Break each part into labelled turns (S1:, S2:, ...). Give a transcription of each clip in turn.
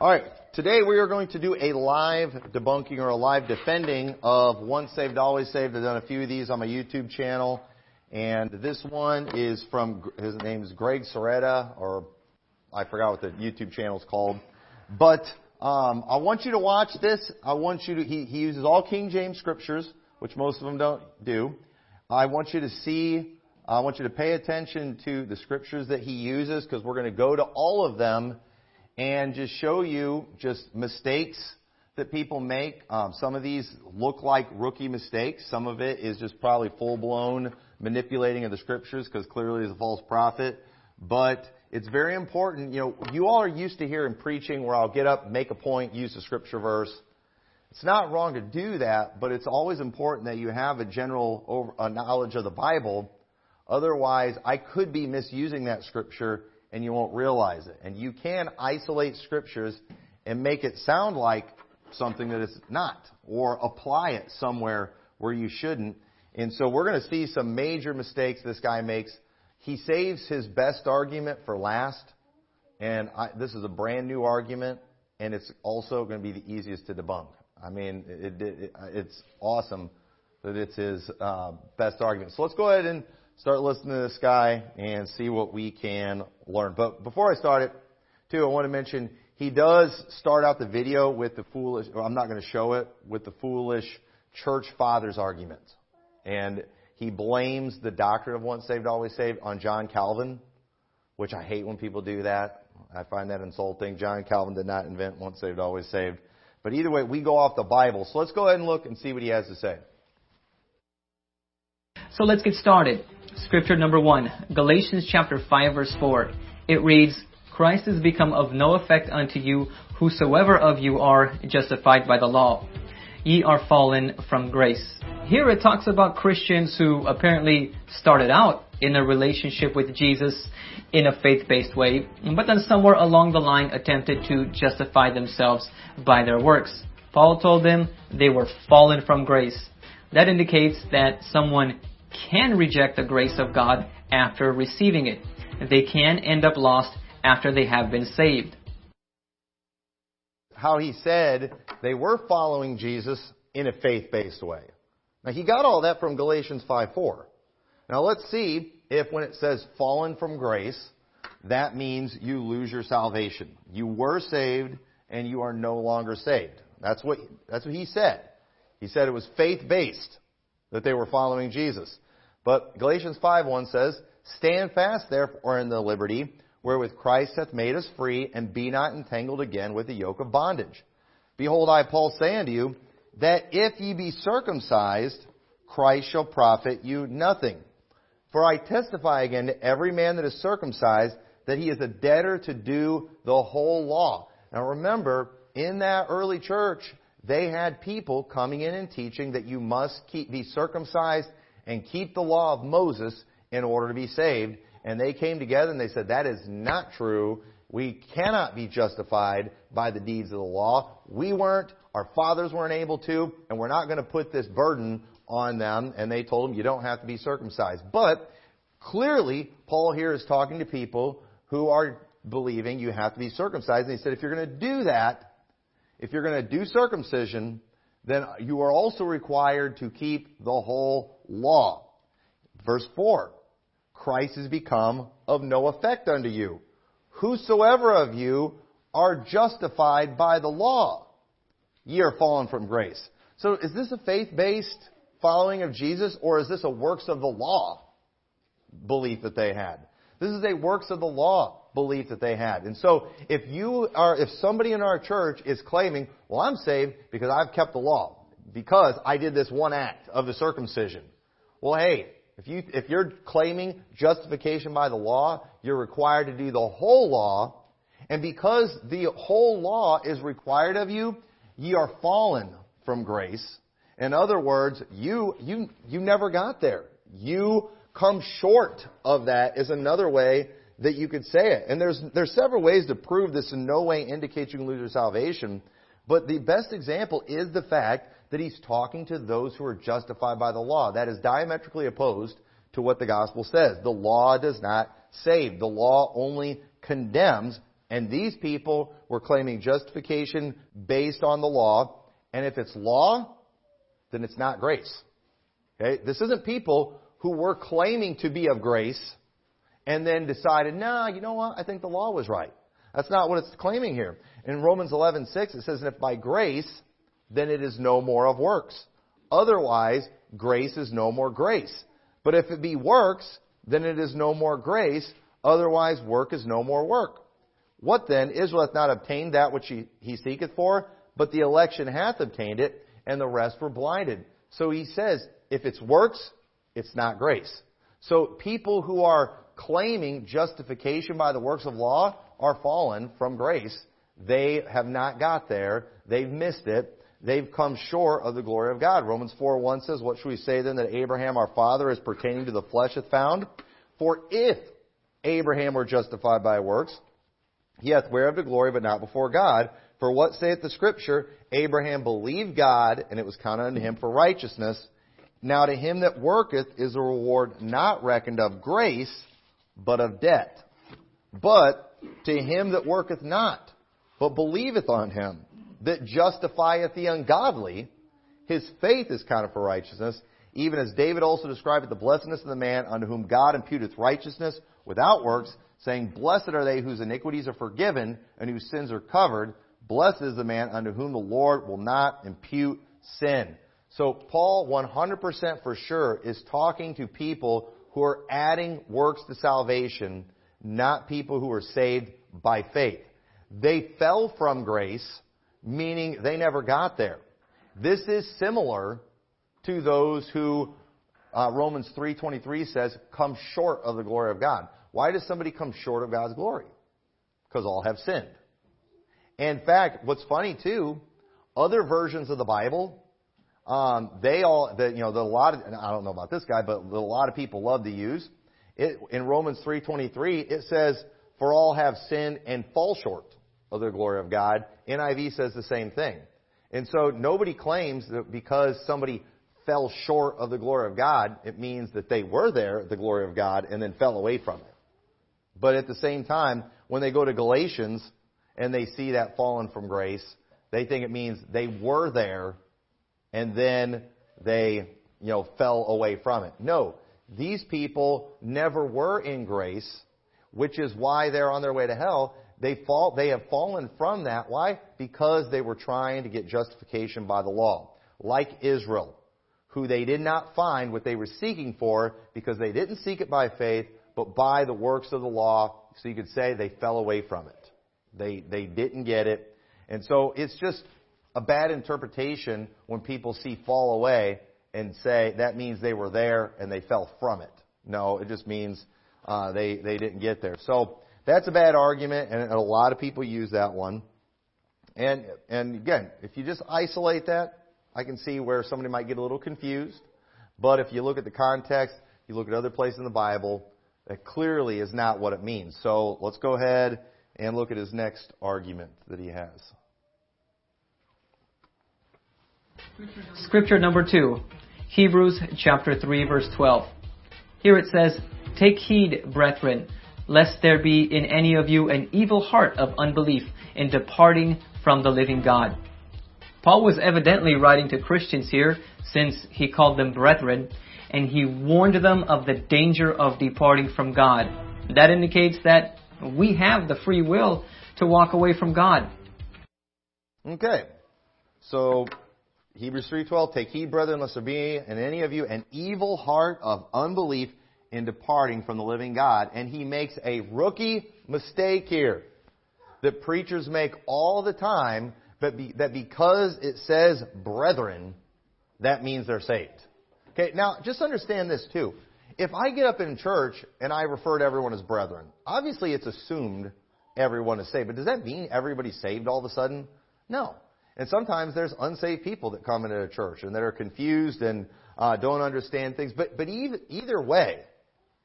S1: All right. Today we are going to do a live debunking or a live defending of Once Saved, Always Saved. I've done a few of these on my YouTube channel. And this one is from, his name is Greg Soretta, or I forgot what the YouTube channel is called. But um, I want you to watch this. I want you to, he, he uses all King James scriptures, which most of them don't do. I want you to see, I want you to pay attention to the scriptures that he uses because we're going to go to all of them and just show you just mistakes that people make. Um, some of these look like rookie mistakes. Some of it is just probably full blown manipulating of the scriptures because clearly he's a false prophet. But it's very important. You know, you all are used to hearing preaching where I'll get up, make a point, use a scripture verse. It's not wrong to do that, but it's always important that you have a general over, a knowledge of the Bible. Otherwise, I could be misusing that scripture and you won't realize it. And you can isolate scriptures and make it sound like something that it's not or apply it somewhere where you shouldn't. And so we're going to see some major mistakes this guy makes. He saves his best argument for last. And I, this is a brand new argument, and it's also going to be the easiest to debunk. I mean, it, it, it's awesome that it's his uh, best argument. So let's go ahead and start listening to this guy and see what we can learn. But before I start it, too, I want to mention he does start out the video with the foolish, I'm not going to show it, with the foolish church father's argument. And he blames the doctrine of once saved, always saved on John Calvin, which I hate when people do that. I find that insulting. John Calvin did not invent once saved, always saved. But either way, we go off the Bible. So let's go ahead and look and see what he has to say.
S2: So let's get started. Scripture number one, Galatians chapter 5 verse 4. It reads, Christ is become of no effect unto you, whosoever of you are justified by the law. Ye are fallen from grace. Here it talks about Christians who apparently started out in a relationship with Jesus in a faith-based way, but then somewhere along the line attempted to justify themselves by their works. Paul told them they were fallen from grace. That indicates that someone can reject the grace of God after receiving it. They can end up lost after they have been saved.
S1: How he said they were following Jesus in a faith based way. Now he got all that from Galatians 5 4. Now let's see if when it says fallen from grace, that means you lose your salvation. You were saved and you are no longer saved. That's what, that's what he said. He said it was faith based that they were following Jesus. But Galatians 5:1 says, "Stand fast therefore in the liberty wherewith Christ hath made us free, and be not entangled again with the yoke of bondage. Behold, I Paul say unto you, that if ye be circumcised, Christ shall profit you nothing. For I testify again to every man that is circumcised that he is a debtor to do the whole law. Now remember, in that early church, they had people coming in and teaching that you must keep, be circumcised and keep the law of Moses in order to be saved. And they came together and they said, that is not true. We cannot be justified by the deeds of the law. We weren't, our fathers weren't able to, and we're not going to put this burden on them. And they told them, you don't have to be circumcised. But clearly, Paul here is talking to people who are believing you have to be circumcised. And he said, if you're going to do that, if you're going to do circumcision, then you are also required to keep the whole law. Verse 4 Christ is become of no effect unto you. Whosoever of you are justified by the law, ye are fallen from grace. So is this a faith based following of Jesus, or is this a works of the law belief that they had? This is a works of the law belief that they had. And so, if you are, if somebody in our church is claiming, well, I'm saved because I've kept the law, because I did this one act of the circumcision. Well, hey, if you, if you're claiming justification by the law, you're required to do the whole law, and because the whole law is required of you, ye are fallen from grace. In other words, you, you, you never got there. You come short of that is another way that you could say it. And there's, there's several ways to prove this in no way indicates you can lose your salvation. But the best example is the fact that he's talking to those who are justified by the law. That is diametrically opposed to what the gospel says. The law does not save. The law only condemns. And these people were claiming justification based on the law. And if it's law, then it's not grace. Okay? This isn't people who were claiming to be of grace and then decided, nah, you know what? I think the law was right. That's not what it's claiming here. In Romans 11:6 it says, "And if by grace, then it is no more of works. Otherwise, grace is no more grace. But if it be works, then it is no more grace. Otherwise, work is no more work." What then? Israel hath not obtained that which he, he seeketh for, but the election hath obtained it, and the rest were blinded. So he says, if it's works, it's not grace. So people who are claiming justification by the works of law are fallen from grace. They have not got there. They've missed it. They've come short of the glory of God. Romans 4 1 says, What should we say then that Abraham our father is pertaining to the flesh hath found? For if Abraham were justified by works, he hath whereof the glory, but not before God. For what saith the Scripture? Abraham believed God, and it was counted unto him for righteousness. Now to him that worketh is a reward not reckoned of grace, but of debt. But to him that worketh not, but believeth on him that justifieth the ungodly, his faith is counted for righteousness, even as David also described the blessedness of the man unto whom God imputeth righteousness without works, saying, Blessed are they whose iniquities are forgiven and whose sins are covered. Blessed is the man unto whom the Lord will not impute sin. So Paul, 100% for sure, is talking to people who are adding works to salvation, not people who are saved by faith. They fell from grace, meaning they never got there. This is similar to those who uh, Romans 3:23 says come short of the glory of God. Why does somebody come short of God's glory? Because all have sinned. In fact, what's funny too, other versions of the Bible um, they all, that you know, the lot. Of, I don't know about this guy, but a lot of people love to use it. In Romans 3:23, it says, "For all have sinned and fall short of the glory of God." NIV says the same thing, and so nobody claims that because somebody fell short of the glory of God, it means that they were there, the glory of God, and then fell away from it. But at the same time, when they go to Galatians and they see that fallen from grace, they think it means they were there and then they, you know, fell away from it. No, these people never were in grace, which is why they're on their way to hell. They fall, they have fallen from that. Why? Because they were trying to get justification by the law. Like Israel, who they did not find what they were seeking for because they didn't seek it by faith, but by the works of the law. So you could say they fell away from it. They, they didn't get it. And so it's just, a bad interpretation when people see fall away and say that means they were there and they fell from it. No, it just means uh, they they didn't get there. So that's a bad argument, and a lot of people use that one. And and again, if you just isolate that, I can see where somebody might get a little confused. But if you look at the context, you look at other places in the Bible, that clearly is not what it means. So let's go ahead and look at his next argument that he has.
S2: Scripture number two, Hebrews chapter 3 verse 12. Here it says, Take heed, brethren, lest there be in any of you an evil heart of unbelief in departing from the living God. Paul was evidently writing to Christians here, since he called them brethren, and he warned them of the danger of departing from God. That indicates that we have the free will to walk away from God.
S1: Okay. So Hebrews 3:12, take heed, brethren, lest there be in any of you an evil heart of unbelief in departing from the living God. And he makes a rookie mistake here that preachers make all the time, but be, that because it says brethren, that means they're saved. Okay, now just understand this too. If I get up in church and I refer to everyone as brethren, obviously it's assumed everyone is saved, but does that mean everybody's saved all of a sudden? No. And sometimes there's unsaved people that come into a church and that are confused and uh, don't understand things. But but either, either way,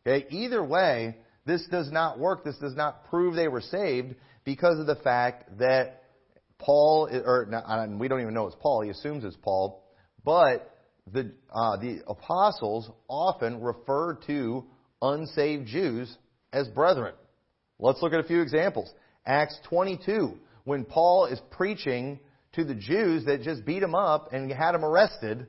S1: okay, either way, this does not work. This does not prove they were saved because of the fact that Paul, or and we don't even know it's Paul. He assumes it's Paul, but the uh, the apostles often refer to unsaved Jews as brethren. Let's look at a few examples. Acts 22, when Paul is preaching to the Jews that just beat him up and had him arrested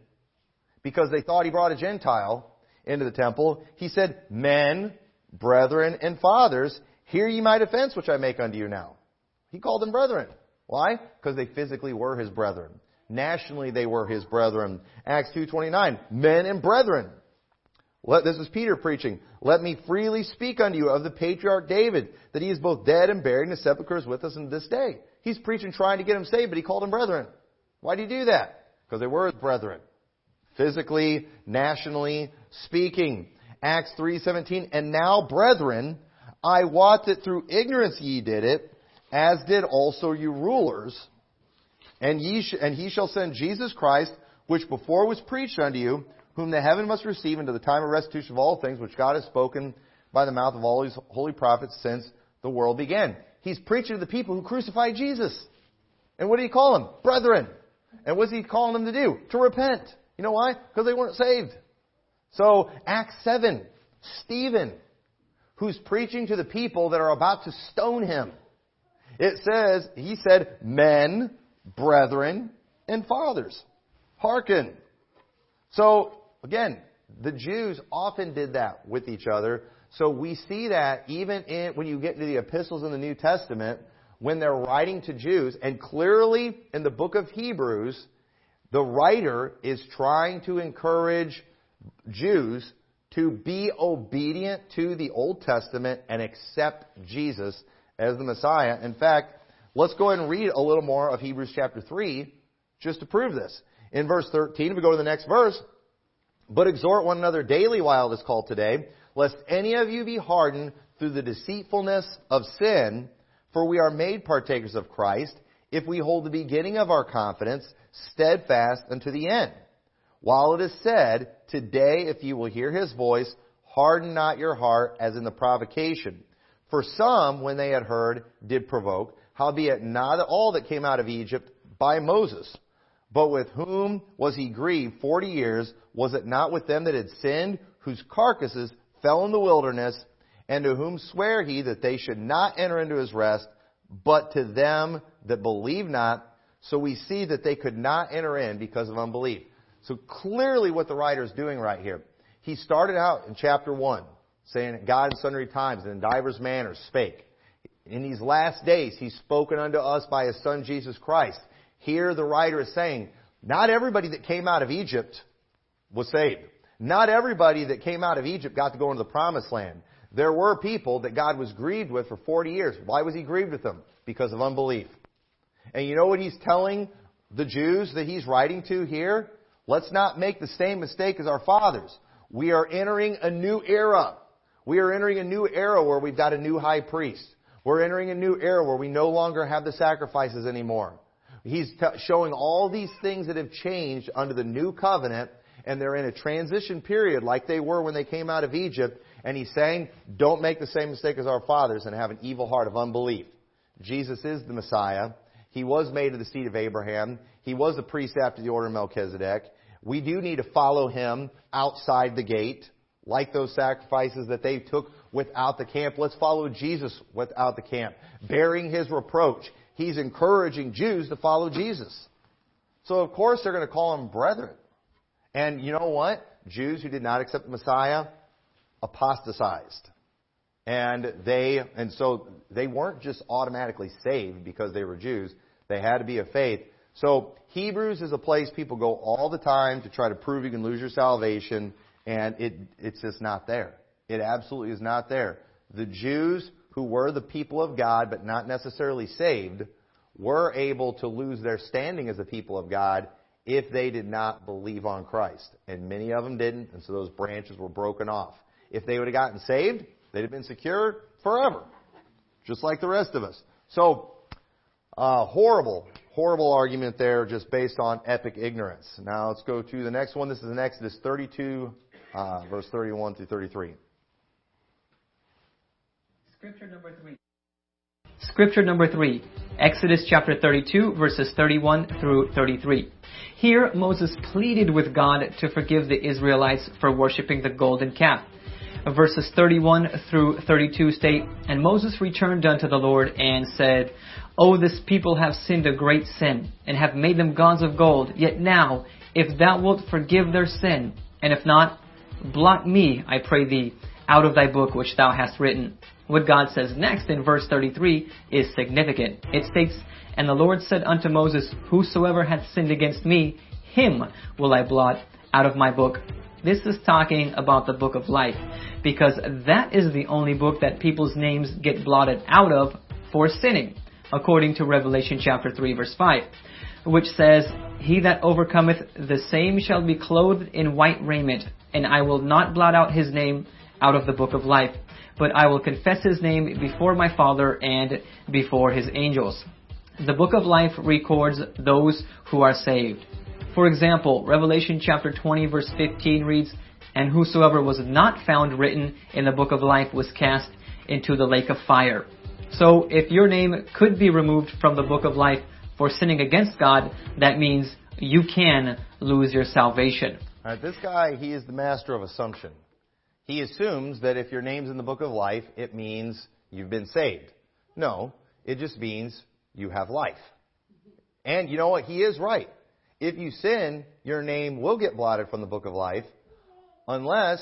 S1: because they thought he brought a Gentile into the temple, he said, Men, brethren, and fathers, hear ye my defense which I make unto you now. He called them brethren. Why? Because they physically were his brethren. Nationally, they were his brethren. Acts 2.29, men and brethren. Let, this is Peter preaching. Let me freely speak unto you of the patriarch David, that he is both dead and buried, and his sepulchre is with us in this day. He's preaching trying to get them saved, but he called them brethren. Why did he do that? Because they were brethren. Physically, nationally speaking. Acts 3:17, and now brethren, I wot that through ignorance ye did it, as did also you rulers. And ye sh- and he shall send Jesus Christ, which before was preached unto you, whom the heaven must receive unto the time of restitution of all things, which God has spoken by the mouth of all his holy prophets since the world began he's preaching to the people who crucified Jesus. And what do he call them? Brethren. And what is he calling them to do? To repent. You know why? Because they weren't saved. So, Acts 7, Stephen, who's preaching to the people that are about to stone him. It says, he said, men, brethren, and fathers. Hearken. So, again, the Jews often did that with each other so we see that even in, when you get to the epistles in the New Testament, when they're writing to Jews, and clearly in the book of Hebrews, the writer is trying to encourage Jews to be obedient to the Old Testament and accept Jesus as the Messiah. In fact, let's go ahead and read a little more of Hebrews chapter 3 just to prove this. In verse 13, if we go to the next verse, but exhort one another daily while it is called today lest any of you be hardened through the deceitfulness of sin, for we are made partakers of Christ if we hold the beginning of our confidence steadfast unto the end. While it is said, Today, if you will hear his voice, harden not your heart as in the provocation. For some, when they had heard, did provoke, howbeit not all that came out of Egypt by Moses. But with whom was he grieved forty years? Was it not with them that had sinned, whose carcasses fell in the wilderness, and to whom sware he that they should not enter into his rest, but to them that believe not. So we see that they could not enter in because of unbelief. So clearly what the writer is doing right here. He started out in chapter 1 saying, God in sundry times and in divers manners spake. In these last days, he's spoken unto us by his son Jesus Christ. Here the writer is saying, not everybody that came out of Egypt was saved. Not everybody that came out of Egypt got to go into the promised land. There were people that God was grieved with for 40 years. Why was he grieved with them? Because of unbelief. And you know what he's telling the Jews that he's writing to here? Let's not make the same mistake as our fathers. We are entering a new era. We are entering a new era where we've got a new high priest. We're entering a new era where we no longer have the sacrifices anymore. He's t- showing all these things that have changed under the new covenant and they're in a transition period like they were when they came out of Egypt. And he's saying, don't make the same mistake as our fathers and have an evil heart of unbelief. Jesus is the Messiah. He was made of the seed of Abraham. He was a priest after the order of Melchizedek. We do need to follow him outside the gate, like those sacrifices that they took without the camp. Let's follow Jesus without the camp, bearing his reproach. He's encouraging Jews to follow Jesus. So of course they're going to call him brethren. And you know what? Jews who did not accept the Messiah apostatized. And they, and so they weren't just automatically saved because they were Jews. They had to be of faith. So Hebrews is a place people go all the time to try to prove you can lose your salvation, and it, it's just not there. It absolutely is not there. The Jews who were the people of God but not necessarily saved were able to lose their standing as the people of God if they did not believe on Christ. And many of them didn't, and so those branches were broken off. If they would have gotten saved, they'd have been secure forever, just like the rest of us. So, uh, horrible, horrible argument there just based on epic ignorance. Now let's go to the next one. This is in Exodus 32, uh, verse 31 through 33.
S2: Scripture number three. Scripture number three, Exodus chapter 32 verses 31 through 33. Here, Moses pleaded with God to forgive the Israelites for worshiping the golden calf. Verses 31 through 32 state, And Moses returned unto the Lord and said, O this people have sinned a great sin, and have made them gods of gold. Yet now, if thou wilt forgive their sin, and if not, blot me, I pray thee, out of thy book which thou hast written. What God says next in verse 33 is significant. It states, And the Lord said unto Moses, Whosoever hath sinned against me, him will I blot out of my book. This is talking about the book of life, because that is the only book that people's names get blotted out of for sinning, according to Revelation chapter 3 verse 5, which says, He that overcometh the same shall be clothed in white raiment, and I will not blot out his name out of the book of life. But I will confess his name before my Father and before his angels. The book of life records those who are saved. For example, Revelation chapter 20 verse 15 reads, And whosoever was not found written in the book of life was cast into the lake of fire. So if your name could be removed from the book of life for sinning against God, that means you can lose your salvation.
S1: All right, this guy, he is the master of assumption he assumes that if your name's in the book of life, it means you've been saved. No, it just means you have life. And you know what? He is right. If you sin, your name will get blotted from the book of life unless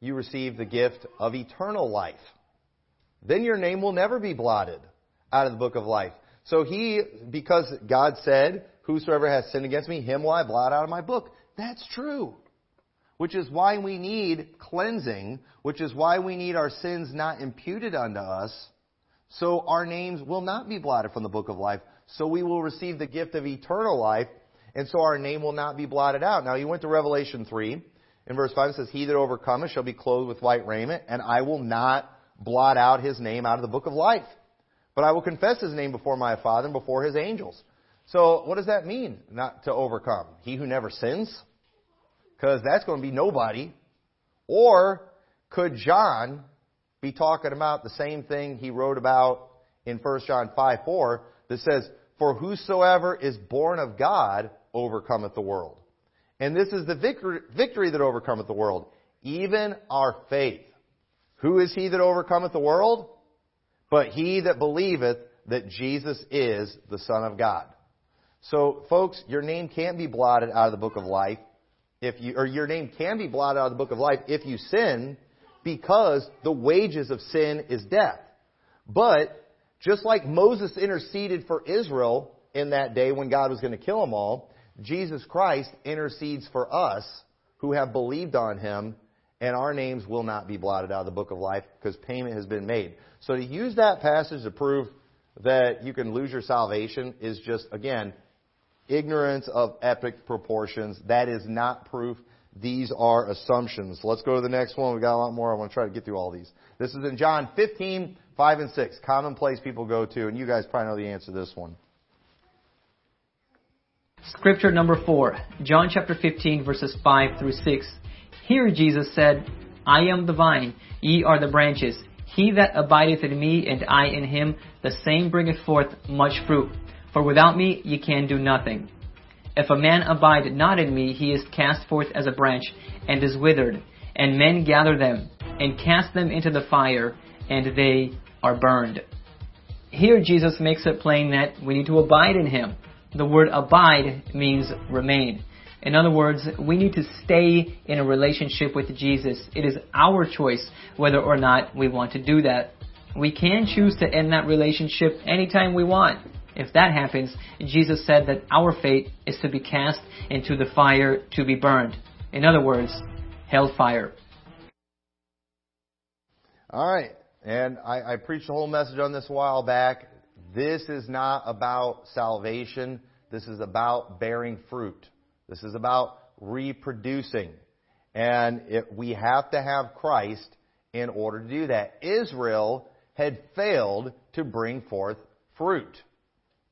S1: you receive the gift of eternal life. Then your name will never be blotted out of the book of life. So he, because God said, Whosoever has sinned against me, him will I blot out of my book. That's true which is why we need cleansing, which is why we need our sins not imputed unto us, so our names will not be blotted from the book of life, so we will receive the gift of eternal life, and so our name will not be blotted out. Now, you went to Revelation 3, in verse 5 it says, He that overcometh shall be clothed with white raiment, and I will not blot out his name out of the book of life, but I will confess his name before my Father and before his angels. So, what does that mean, not to overcome? He who never sins? because that's going to be nobody. Or could John be talking about the same thing he wrote about in 1 John 5 4 that says, For whosoever is born of God overcometh the world. And this is the victory that overcometh the world, even our faith. Who is he that overcometh the world? But he that believeth that Jesus is the Son of God. So, folks, your name can't be blotted out of the book of life if you, or your name can be blotted out of the book of life if you sin, because the wages of sin is death. But just like Moses interceded for Israel in that day when God was going to kill them all, Jesus Christ intercedes for us who have believed on him, and our names will not be blotted out of the book of life because payment has been made. So to use that passage to prove that you can lose your salvation is just, again, Ignorance of epic proportions. That is not proof. These are assumptions. Let's go to the next one. We've got a lot more. I want to try to get through all these. This is in John 15, 5 and 6. Commonplace people go to, and you guys probably know the answer to this one.
S2: Scripture number 4, John chapter 15, verses 5 through 6. Here Jesus said, I am the vine, ye are the branches. He that abideth in me, and I in him, the same bringeth forth much fruit. For without me ye can do nothing. If a man abide not in me, he is cast forth as a branch, and is withered, and men gather them, and cast them into the fire, and they are burned. Here Jesus makes it plain that we need to abide in him. The word abide means remain. In other words, we need to stay in a relationship with Jesus. It is our choice whether or not we want to do that. We can choose to end that relationship anytime we want. If that happens, Jesus said that our fate is to be cast into the fire to be burned. In other words, hellfire.
S1: All right. And I, I preached a whole message on this a while back. This is not about salvation. This is about bearing fruit. This is about reproducing. And it, we have to have Christ in order to do that. Israel had failed to bring forth fruit.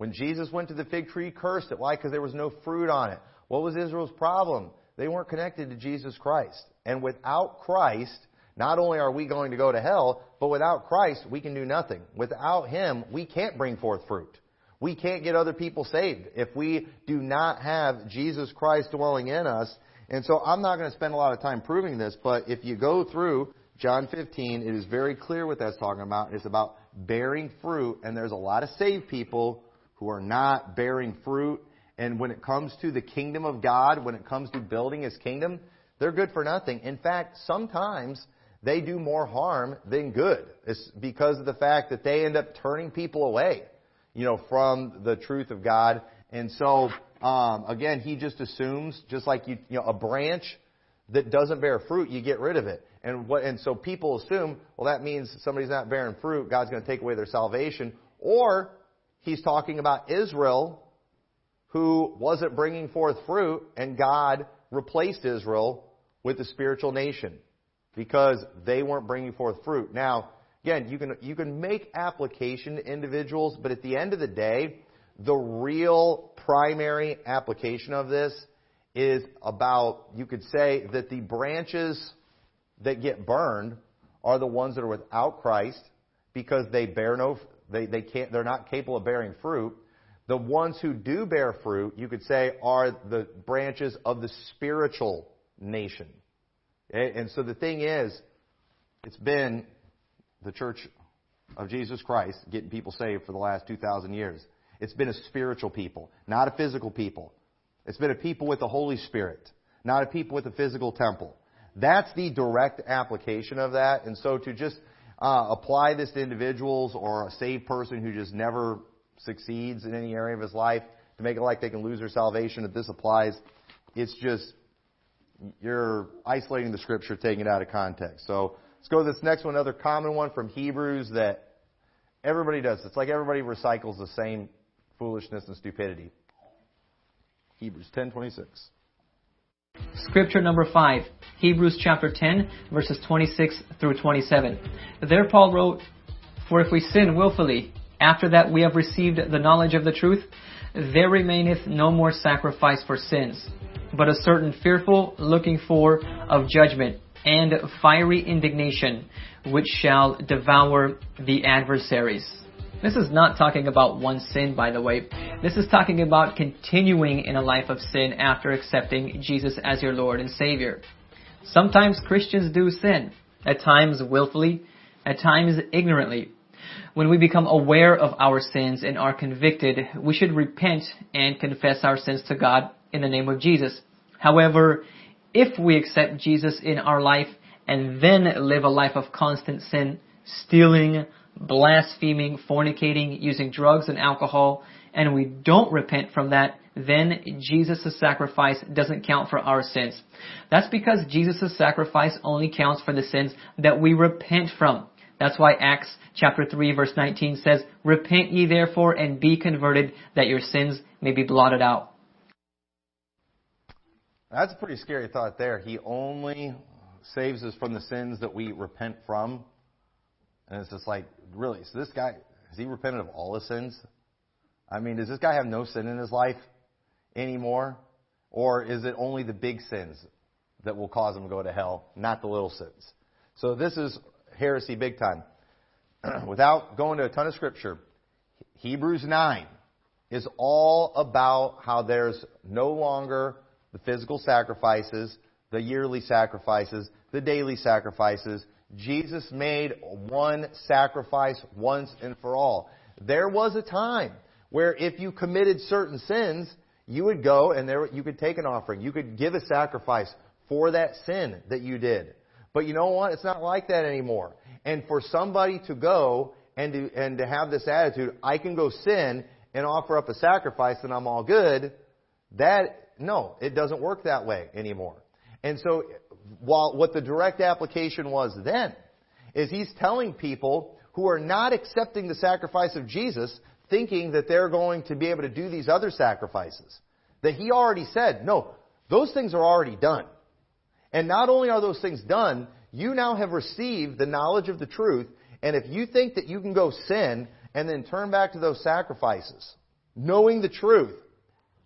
S1: When Jesus went to the fig tree, he cursed it. Why? Because there was no fruit on it. What was Israel's problem? They weren't connected to Jesus Christ. And without Christ, not only are we going to go to hell, but without Christ, we can do nothing. Without Him, we can't bring forth fruit. We can't get other people saved if we do not have Jesus Christ dwelling in us. And so I'm not going to spend a lot of time proving this, but if you go through John 15, it is very clear what that's talking about. It's about bearing fruit, and there's a lot of saved people who are not bearing fruit. And when it comes to the kingdom of God, when it comes to building his kingdom, they're good for nothing. In fact, sometimes they do more harm than good. It's because of the fact that they end up turning people away, you know, from the truth of God. And so, um, again, he just assumes, just like you, you know, a branch that doesn't bear fruit, you get rid of it. And what, and so people assume, well, that means somebody's not bearing fruit. God's going to take away their salvation, or he's talking about Israel who wasn't bringing forth fruit, and God replaced Israel with the spiritual nation because they weren't bringing forth fruit. Now, again, you can, you can make application to individuals, but at the end of the day, the real primary application of this is about, you could say that the branches that get burned are the ones that are without Christ because they bear no, they, they can't, they're not capable of bearing fruit. The ones who do bear fruit, you could say, are the branches of the spiritual nation. And so the thing is, it's been the church of Jesus Christ getting people saved for the last 2,000 years. It's been a spiritual people, not a physical people. It's been a people with the Holy Spirit, not a people with a physical temple. That's the direct application of that. And so to just uh, apply this to individuals or a saved person who just never succeeds in any area of his life to make it like they can lose their salvation. If this applies, it's just you're isolating the scripture, taking it out of context. So let's go to this next one, another common one from Hebrews that everybody does. It's like everybody recycles the same foolishness and stupidity. Hebrews 10:26.
S2: Scripture number 5, Hebrews chapter 10, verses 26 through 27. There Paul wrote, For if we sin wilfully, after that we have received the knowledge of the truth, there remaineth no more sacrifice for sins, but a certain fearful looking for of judgment and fiery indignation, which shall devour the adversaries. This is not talking about one sin, by the way. This is talking about continuing in a life of sin after accepting Jesus as your Lord and Savior. Sometimes Christians do sin, at times willfully, at times ignorantly. When we become aware of our sins and are convicted, we should repent and confess our sins to God in the name of Jesus. However, if we accept Jesus in our life and then live a life of constant sin, stealing, blaspheming, fornicating, using drugs and alcohol, and we don't repent from that, then Jesus' sacrifice doesn't count for our sins. That's because Jesus' sacrifice only counts for the sins that we repent from. That's why Acts chapter 3 verse 19 says, Repent ye therefore and be converted that your sins may be blotted out.
S1: That's a pretty scary thought there. He only saves us from the sins that we repent from. And it's just like, really? So this guy, has he repented of all his sins? I mean, does this guy have no sin in his life anymore? Or is it only the big sins that will cause him to go to hell, not the little sins? So this is heresy big time. Without going to a ton of scripture, Hebrews 9 is all about how there's no longer the physical sacrifices, the yearly sacrifices, the daily sacrifices, Jesus made one sacrifice once and for all. There was a time where if you committed certain sins, you would go and there, you could take an offering. You could give a sacrifice for that sin that you did. But you know what? It's not like that anymore. And for somebody to go and to, and to have this attitude, I can go sin and offer up a sacrifice and I'm all good, that, no, it doesn't work that way anymore. And so while, what the direct application was then is he's telling people who are not accepting the sacrifice of Jesus, thinking that they're going to be able to do these other sacrifices. That he already said, no, those things are already done. And not only are those things done, you now have received the knowledge of the truth, and if you think that you can go sin and then turn back to those sacrifices, knowing the truth,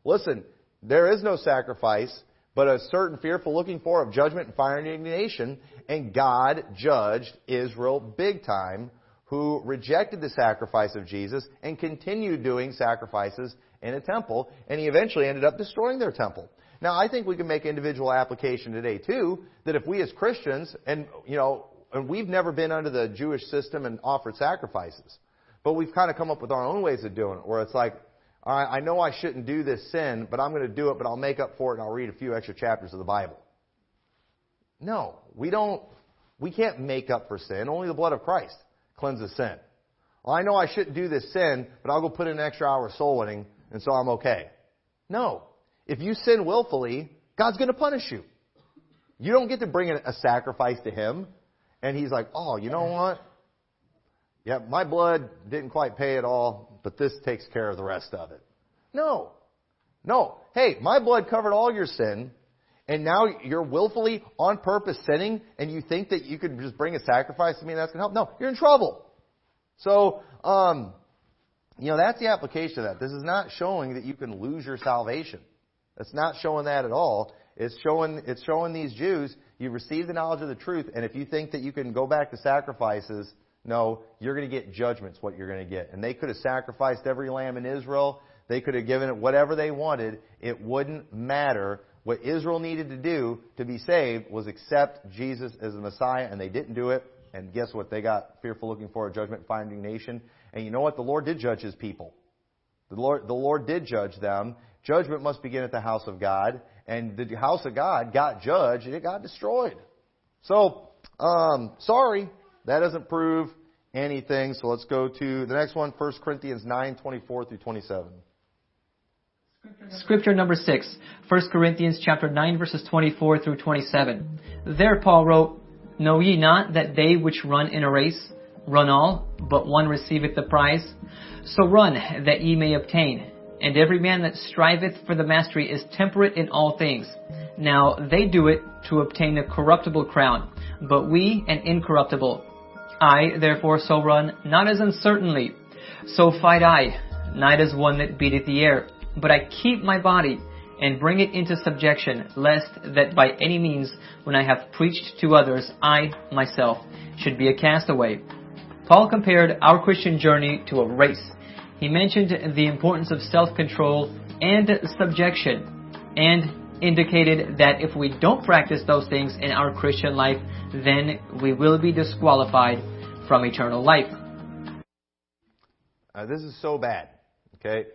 S1: listen, there is no sacrifice but a certain fearful looking for of judgment and fire and indignation. And God judged Israel big time, who rejected the sacrifice of Jesus and continued doing sacrifices in a temple, and he eventually ended up destroying their temple. Now, I think we can make individual application today too, that if we as Christians, and you know, and we've never been under the Jewish system and offered sacrifices, but we've kind of come up with our own ways of doing it, where it's like, all right, I know I shouldn't do this sin, but I'm going to do it, but I'll make up for it and I'll read a few extra chapters of the Bible. No, we don't, we can't make up for sin. Only the blood of Christ cleanses sin. Well, I know I shouldn't do this sin, but I'll go put in an extra hour of soul winning and so I'm okay. No. If you sin willfully, God's going to punish you. You don't get to bring a sacrifice to Him and He's like, oh, you know what? Yeah, my blood didn't quite pay it all but this takes care of the rest of it. No. No. Hey, my blood covered all your sin, and now you're willfully, on purpose sinning, and you think that you could just bring a sacrifice to me and that's going to help. No, you're in trouble. So, um, you know, that's the application of that. This is not showing that you can lose your salvation. That's not showing that at all. It's showing, it's showing these Jews, you receive the knowledge of the truth, and if you think that you can go back to sacrifices, no, you're going to get judgments, what you're going to get. And they could have sacrificed every lamb in Israel. They could have given it whatever they wanted. It wouldn't matter. What Israel needed to do to be saved was accept Jesus as the Messiah, and they didn't do it. And guess what? They got fearful looking for a judgment finding nation. And you know what? The Lord did judge his people. The Lord, the Lord did judge them. Judgment must begin at the house of God. And the house of God got judged and it got destroyed. So, um, sorry, that doesn't prove anything. So let's go to the next one, 1 Corinthians 9, 24 through 27.
S2: Scripture number 6, 1 Corinthians chapter 9 verses 24 through 27. There Paul wrote, Know ye not that they which run in a race run all, but one receiveth the prize? So run that ye may obtain. And every man that striveth for the mastery is temperate in all things. Now they do it to obtain a corruptible crown, but we an incorruptible. I therefore so run, not as uncertainly. So fight I, not as one that beateth the air, but I keep my body and bring it into subjection, lest that by any means, when I have preached to others, I myself should be a castaway. Paul compared our Christian journey to a race. He mentioned the importance of self-control and subjection and indicated that if we don't practice those things in our Christian life, then we will be disqualified from eternal life.
S1: Uh, this is so bad. Okay?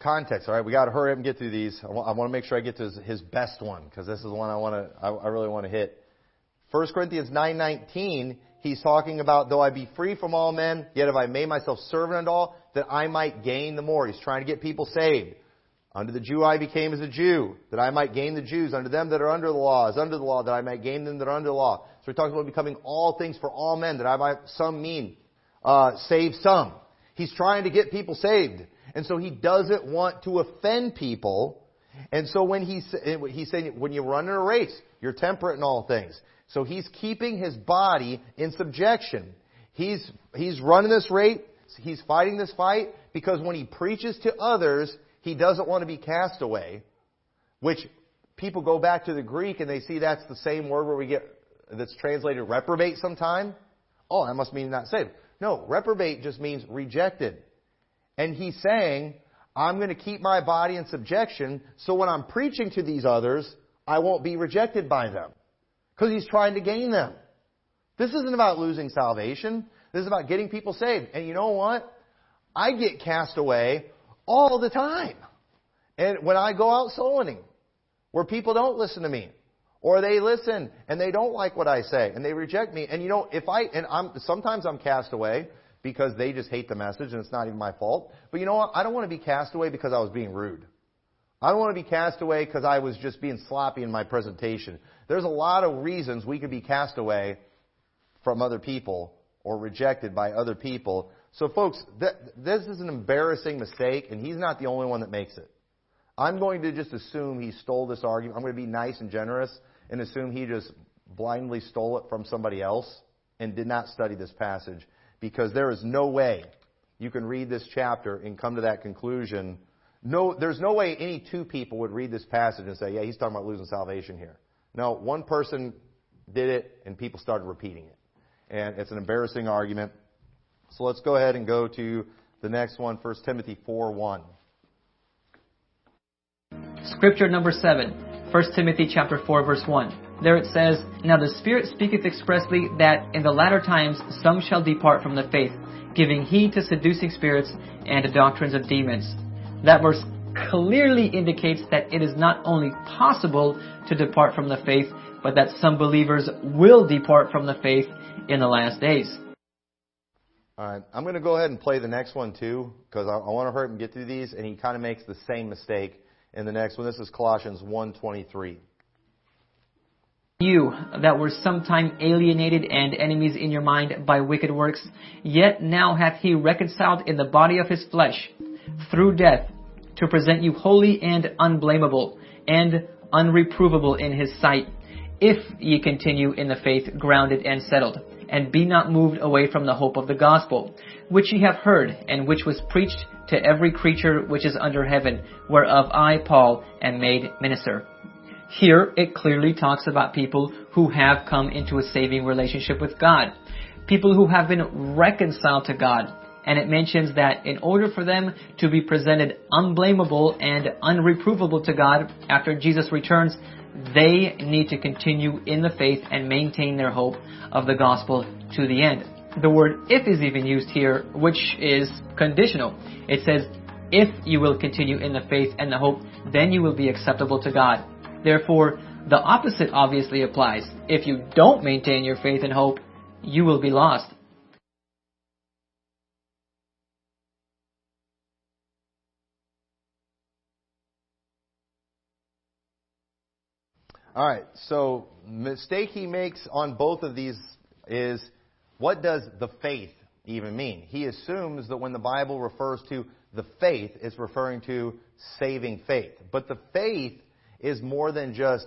S1: Context, all right? We got to hurry up and get through these. I, w- I want to make sure I get to his, his best one because this is the one I want to, I, I really want to hit. 1 Corinthians 9:19, he's talking about though I be free from all men, yet have I made myself servant unto all, that I might gain the more. He's trying to get people saved. Unto the Jew I became as a Jew, that I might gain the Jews. Unto them that are under the law, as under the law, that I might gain them that are under the law. So we're talking about becoming all things for all men, that I might some mean uh, save some. He's trying to get people saved, and so he doesn't want to offend people. And so when he he's saying when you run in a race, you're temperate in all things. So he's keeping his body in subjection. He's he's running this race. He's fighting this fight because when he preaches to others, he doesn't want to be cast away, which people go back to the Greek and they see that's the same word where we get that's translated reprobate sometime. Oh, that must mean not saved. No, reprobate just means rejected. And he's saying, I'm going to keep my body in subjection so when I'm preaching to these others, I won't be rejected by them. Because he's trying to gain them. This isn't about losing salvation. This is about getting people saved. And you know what? I get cast away all the time. And when I go out soul winning, where people don't listen to me, or they listen and they don't like what I say and they reject me, and you know, if I and I'm sometimes I'm cast away because they just hate the message and it's not even my fault. But you know what? I don't want to be cast away because I was being rude. I don't want to be cast away because I was just being sloppy in my presentation. There's a lot of reasons we could be cast away from other people or rejected by other people so, folks, th- this is an embarrassing mistake, and he's not the only one that makes it. I'm going to just assume he stole this argument. I'm going to be nice and generous and assume he just blindly stole it from somebody else and did not study this passage because there is no way you can read this chapter and come to that conclusion. No, there's no way any two people would read this passage and say, yeah, he's talking about losing salvation here. No, one person did it and people started repeating it. And it's an embarrassing argument. So let's go ahead and go to the next one, 1 Timothy 4 1.
S2: Scripture number 7, 1 Timothy chapter 4 verse 1. There it says, Now the Spirit speaketh expressly that in the latter times some shall depart from the faith, giving heed to seducing spirits and the doctrines of demons. That verse clearly indicates that it is not only possible to depart from the faith, but that some believers will depart from the faith in the last days
S1: right. I'm going to go ahead and play the next one too, because I, I want to hurt him get through these, and he kind of makes the same mistake in the next one. This is Colossians 1:23.
S2: You that were sometime alienated and enemies in your mind by wicked works, yet now hath he reconciled in the body of his flesh through death to present you holy and unblameable and unreprovable in his sight, if ye continue in the faith grounded and settled and be not moved away from the hope of the gospel, which ye have heard, and which was preached to every creature which is under heaven, whereof I, Paul, am made minister. Here it clearly talks about people who have come into a saving relationship with God, people who have been reconciled to God, and it mentions that in order for them to be presented unblameable and unreprovable to God after Jesus returns, they need to continue in the faith and maintain their hope of the gospel to the end. The word if is even used here, which is conditional. It says, if you will continue in the faith and the hope, then you will be acceptable to God. Therefore, the opposite obviously applies. If you don't maintain your faith and hope, you will be lost.
S1: All right, so mistake he makes on both of these is what does the faith even mean? He assumes that when the Bible refers to the faith, it's referring to saving faith. But the faith is more than just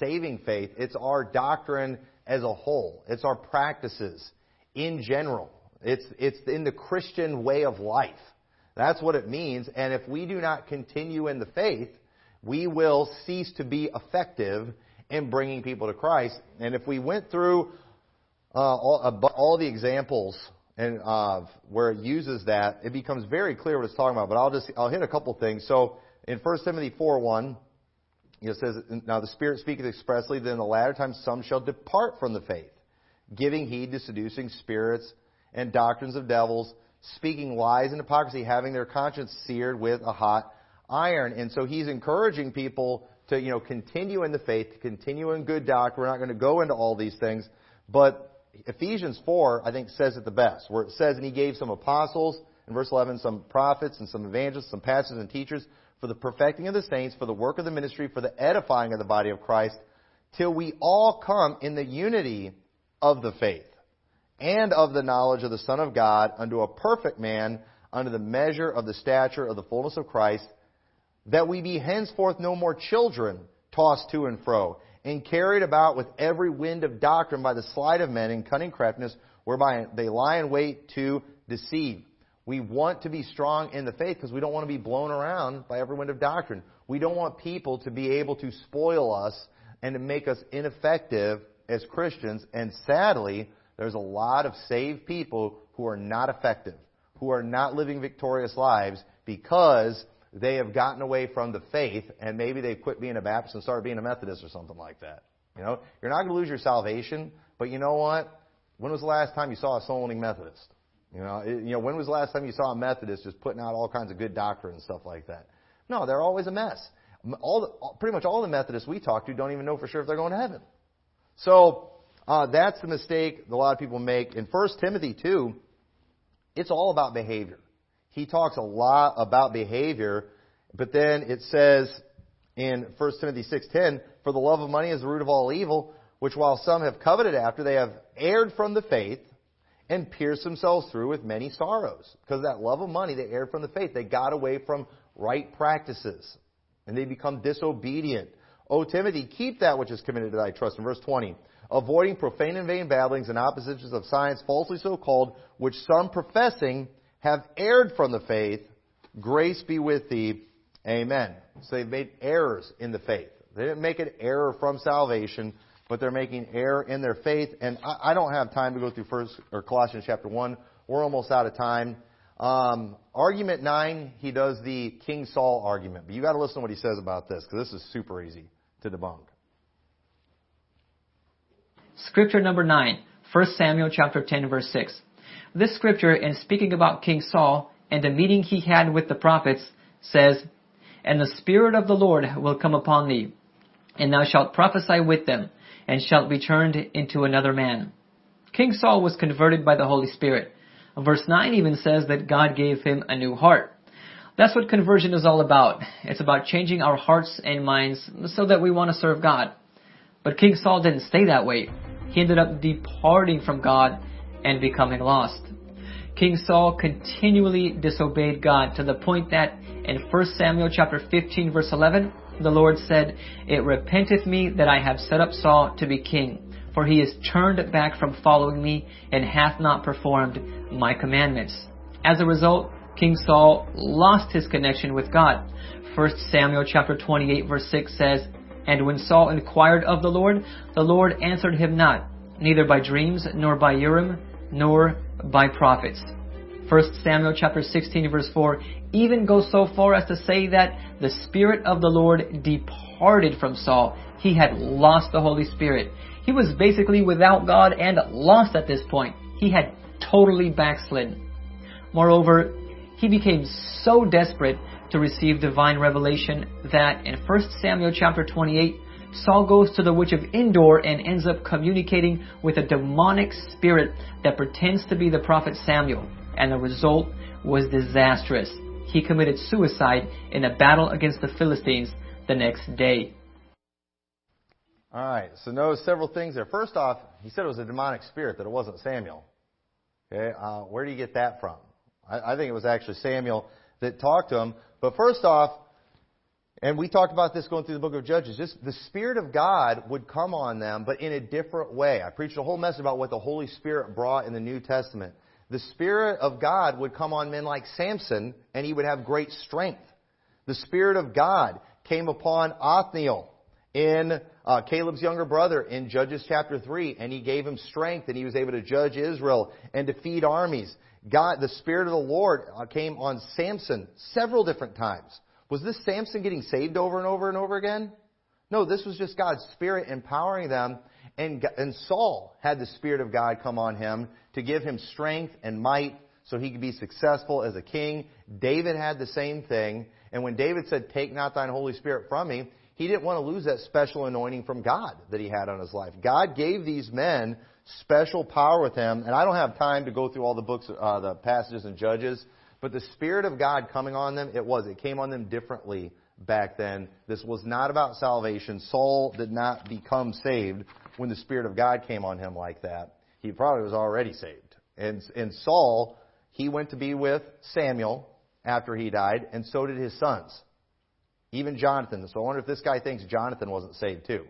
S1: saving faith, it's our doctrine as a whole, it's our practices in general, it's, it's in the Christian way of life. That's what it means. And if we do not continue in the faith, we will cease to be effective in bringing people to Christ. And if we went through uh, all, all, the examples and uh, where it uses that, it becomes very clear what it's talking about. But I'll just I'll hit a couple things. So in 1 Timothy 4 1, it says, Now the Spirit speaketh expressly that in the latter times some shall depart from the faith, giving heed to seducing spirits and doctrines of devils, speaking lies and hypocrisy, having their conscience seared with a hot iron. And so he's encouraging people to, you know, continue in the faith, to continue in good doctrine. We're not going to go into all these things, but Ephesians 4, I think, says it the best, where it says, And he gave some apostles, in verse 11, some prophets and some evangelists, some pastors and teachers, for the perfecting of the saints, for the work of the ministry, for the edifying of the body of Christ, till we all come in the unity of the faith and of the knowledge of the Son of God unto a perfect man, unto the measure of the stature of the fullness of Christ, that we be henceforth no more children, tossed to and fro, and carried about with every wind of doctrine by the sleight of men and cunning craftiness, whereby they lie in wait to deceive. We want to be strong in the faith because we don't want to be blown around by every wind of doctrine. We don't want people to be able to spoil us and to make us ineffective as Christians. And sadly, there's a lot of saved people who are not effective, who are not living victorious lives because they have gotten away from the faith and maybe they quit being a Baptist and started being a Methodist or something like that. You know, you're not going to lose your salvation, but you know what? When was the last time you saw a soul winning Methodist? You know, it, you know, when was the last time you saw a Methodist just putting out all kinds of good doctrine and stuff like that? No, they're always a mess. All the, pretty much all the Methodists we talk to don't even know for sure if they're going to heaven. So uh, that's the mistake that a lot of people make. In First Timothy 2, it's all about behavior he talks a lot about behavior, but then it says in 1 Timothy 6:10, "For the love of money is the root of all evil, which while some have coveted after, they have erred from the faith." And pierced themselves through with many sorrows. Because that love of money, they erred from the faith. They got away from right practices. And they become disobedient. O Timothy, keep that which is committed to thy trust. In verse 20, avoiding profane and vain babblings and oppositions of science falsely so called, which some professing have erred from the faith. Grace be with thee. Amen. So they've made errors in the faith. They didn't make an error from salvation, but they're making error in their faith. And I, I don't have time to go through first or Colossians chapter one. We're almost out of time. Um, argument nine, he does the King Saul argument, but you got to listen to what he says about this because this is super easy to debunk.
S2: Scripture number nine, 1 Samuel chapter 10 verse 6. This scripture in speaking about King Saul and the meeting he had with the prophets says, And the Spirit of the Lord will come upon thee, and thou shalt prophesy with them, and shalt be turned into another man. King Saul was converted by the Holy Spirit. Verse 9 even says that God gave him a new heart. That's what conversion is all about. It's about changing our hearts and minds so that we want to serve God. But King Saul didn't stay that way. He ended up departing from God and becoming lost. King Saul continually disobeyed God to the point that in 1 Samuel chapter 15 verse 11, the Lord said, It repenteth me that I have set up Saul to be king, for he is turned back from following me and hath not performed my commandments. As a result, King Saul lost his connection with God. 1 Samuel chapter 28 verse 6 says, And when Saul inquired of the Lord, the Lord answered him not, neither by dreams nor by Urim, nor by prophets. 1 Samuel chapter 16 verse 4 even goes so far as to say that the Spirit of the Lord departed from Saul. He had lost the Holy Spirit. He was basically without God and lost at this point. He had totally backslid. Moreover, he became so desperate to receive divine revelation that in 1 Samuel chapter 28 Saul goes to the witch of Endor and ends up communicating with a demonic spirit that pretends to be the prophet Samuel, and the result was disastrous. He committed suicide in a battle against the Philistines the next day.
S1: All right, so notice several things there. First off, he said it was a demonic spirit, that it wasn't Samuel. Okay, uh, where do you get that from? I, I think it was actually Samuel that talked to him. But first off, and we talked about this going through the book of Judges. This, the Spirit of God would come on them, but in a different way. I preached a whole message about what the Holy Spirit brought in the New Testament. The Spirit of God would come on men like Samson, and he would have great strength. The Spirit of God came upon Othniel in uh, Caleb's younger brother in Judges chapter 3, and he gave him strength, and he was able to judge Israel and defeat armies. God, the Spirit of the Lord uh, came on Samson several different times. Was this Samson getting saved over and over and over again? No, this was just God's Spirit empowering them. And, and Saul had the Spirit of God come on him to give him strength and might so he could be successful as a king. David had the same thing. And when David said, Take not thine Holy Spirit from me, he didn't want to lose that special anointing from God that he had on his life. God gave these men special power with him. And I don't have time to go through all the books, uh, the passages and judges but the Spirit of God coming on them, it was. It came on them differently back then. This was not about salvation. Saul did not become saved when the Spirit of God came on him like that. He probably was already saved. And, and Saul, he went to be with Samuel after he died, and so did his sons. Even Jonathan. So I wonder if this guy thinks Jonathan wasn't saved too.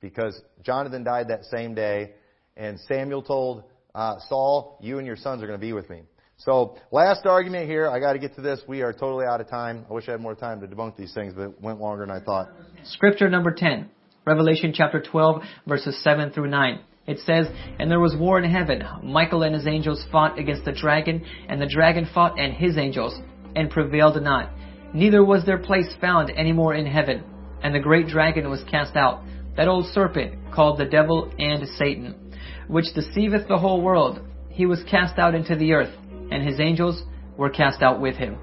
S1: Because Jonathan died that same day, and Samuel told uh, Saul, You and your sons are going to be with me. So, last argument here. I got to get to this. We are totally out of time. I wish I had more time to debunk these things, but it went longer than I thought.
S2: Scripture number 10, Revelation chapter 12, verses 7 through 9. It says, And there was war in heaven. Michael and his angels fought against the dragon, and the dragon fought and his angels, and prevailed not. Neither was their place found any more in heaven. And the great dragon was cast out, that old serpent called the devil and Satan, which deceiveth the whole world. He was cast out into the earth and his angels were cast out with him.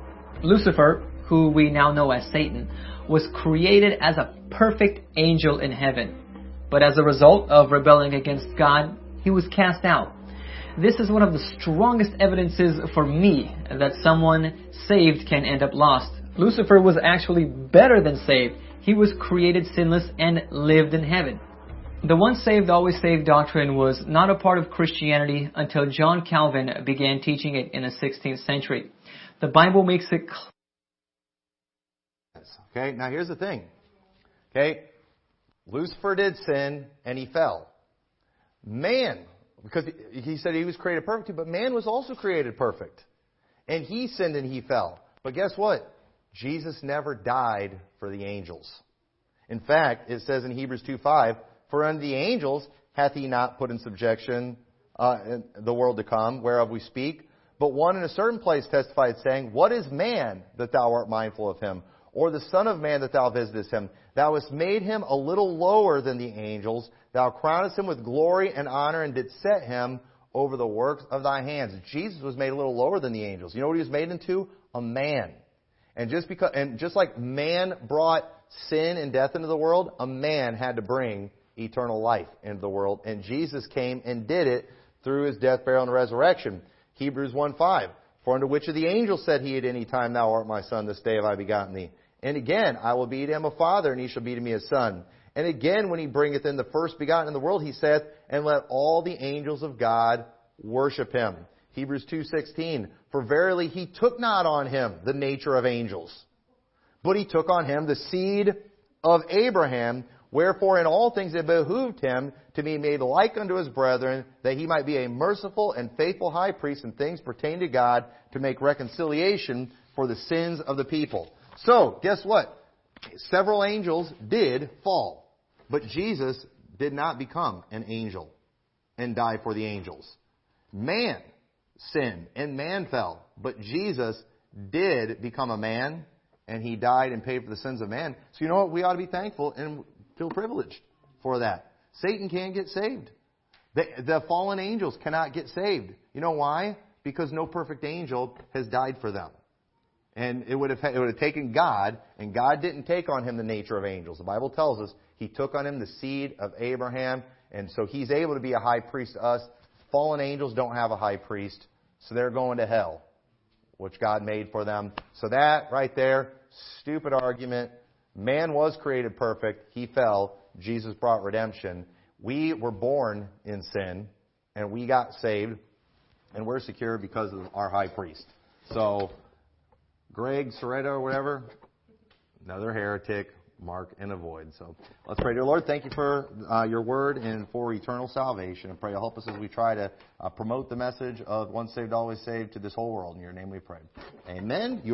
S2: Lucifer, who we now know as Satan, was created as a perfect angel in heaven. But as a result of rebelling against God, he was cast out. This is one of the strongest evidences for me that someone saved can end up lost. Lucifer was actually better than saved. He was created sinless and lived in heaven. The once saved, always saved doctrine was not a part of Christianity until John Calvin began teaching it in the 16th century. The Bible makes it clear.
S1: Okay, now here's the thing. Okay, Lucifer did sin and he fell. Man, because he said he was created perfect, but man was also created perfect. And he sinned and he fell. But guess what? Jesus never died for the angels. In fact, it says in Hebrews 2 5, for unto the angels hath he not put in subjection uh, the world to come, whereof we speak. But one in a certain place testified, saying, What is man that thou art mindful of him? Or the Son of Man that thou visitest him? Thou hast made him a little lower than the angels. Thou crownest him with glory and honor and didst set him over the works of thy hands. Jesus was made a little lower than the angels. You know what he was made into? A man. And just because, and just like man brought sin and death into the world, a man had to bring eternal life into the world. And Jesus came and did it through his death, burial, and resurrection. Hebrews 1:5. For unto which of the angels said he at any time, Thou art my son, this day have I begotten thee. And again, I will be to him a father, and he shall be to me a son. And again, when he bringeth in the first begotten in the world, he saith, And let all the angels of God worship him. Hebrews 2:16 For verily he took not on him the nature of angels but he took on him the seed of Abraham Wherefore, in all things it behooved him to be made like unto his brethren, that he might be a merciful and faithful high priest in things pertaining to God, to make reconciliation for the sins of the people. So, guess what? Several angels did fall, but Jesus did not become an angel and die for the angels. Man sinned and man fell, but Jesus did become a man and he died and paid for the sins of man. So you know what? We ought to be thankful and feel privileged for that. Satan can't get saved. The, the fallen angels cannot get saved. You know why? Because no perfect angel has died for them. And it would, have, it would have taken God, and God didn't take on him the nature of angels. The Bible tells us he took on him the seed of Abraham, and so he's able to be a high priest to us. Fallen angels don't have a high priest, so they're going to hell, which God made for them. So that right there, stupid argument Man was created perfect. He fell. Jesus brought redemption. We were born in sin, and we got saved, and we're secure because of our high priest. So, Greg Soretta or whatever, another heretic, mark and avoid. So let's pray. Dear Lord, thank you for uh, your word and for eternal salvation. And pray you'll help us as we try to uh, promote the message of once saved, always saved to this whole world. In your name we pray. Amen. You are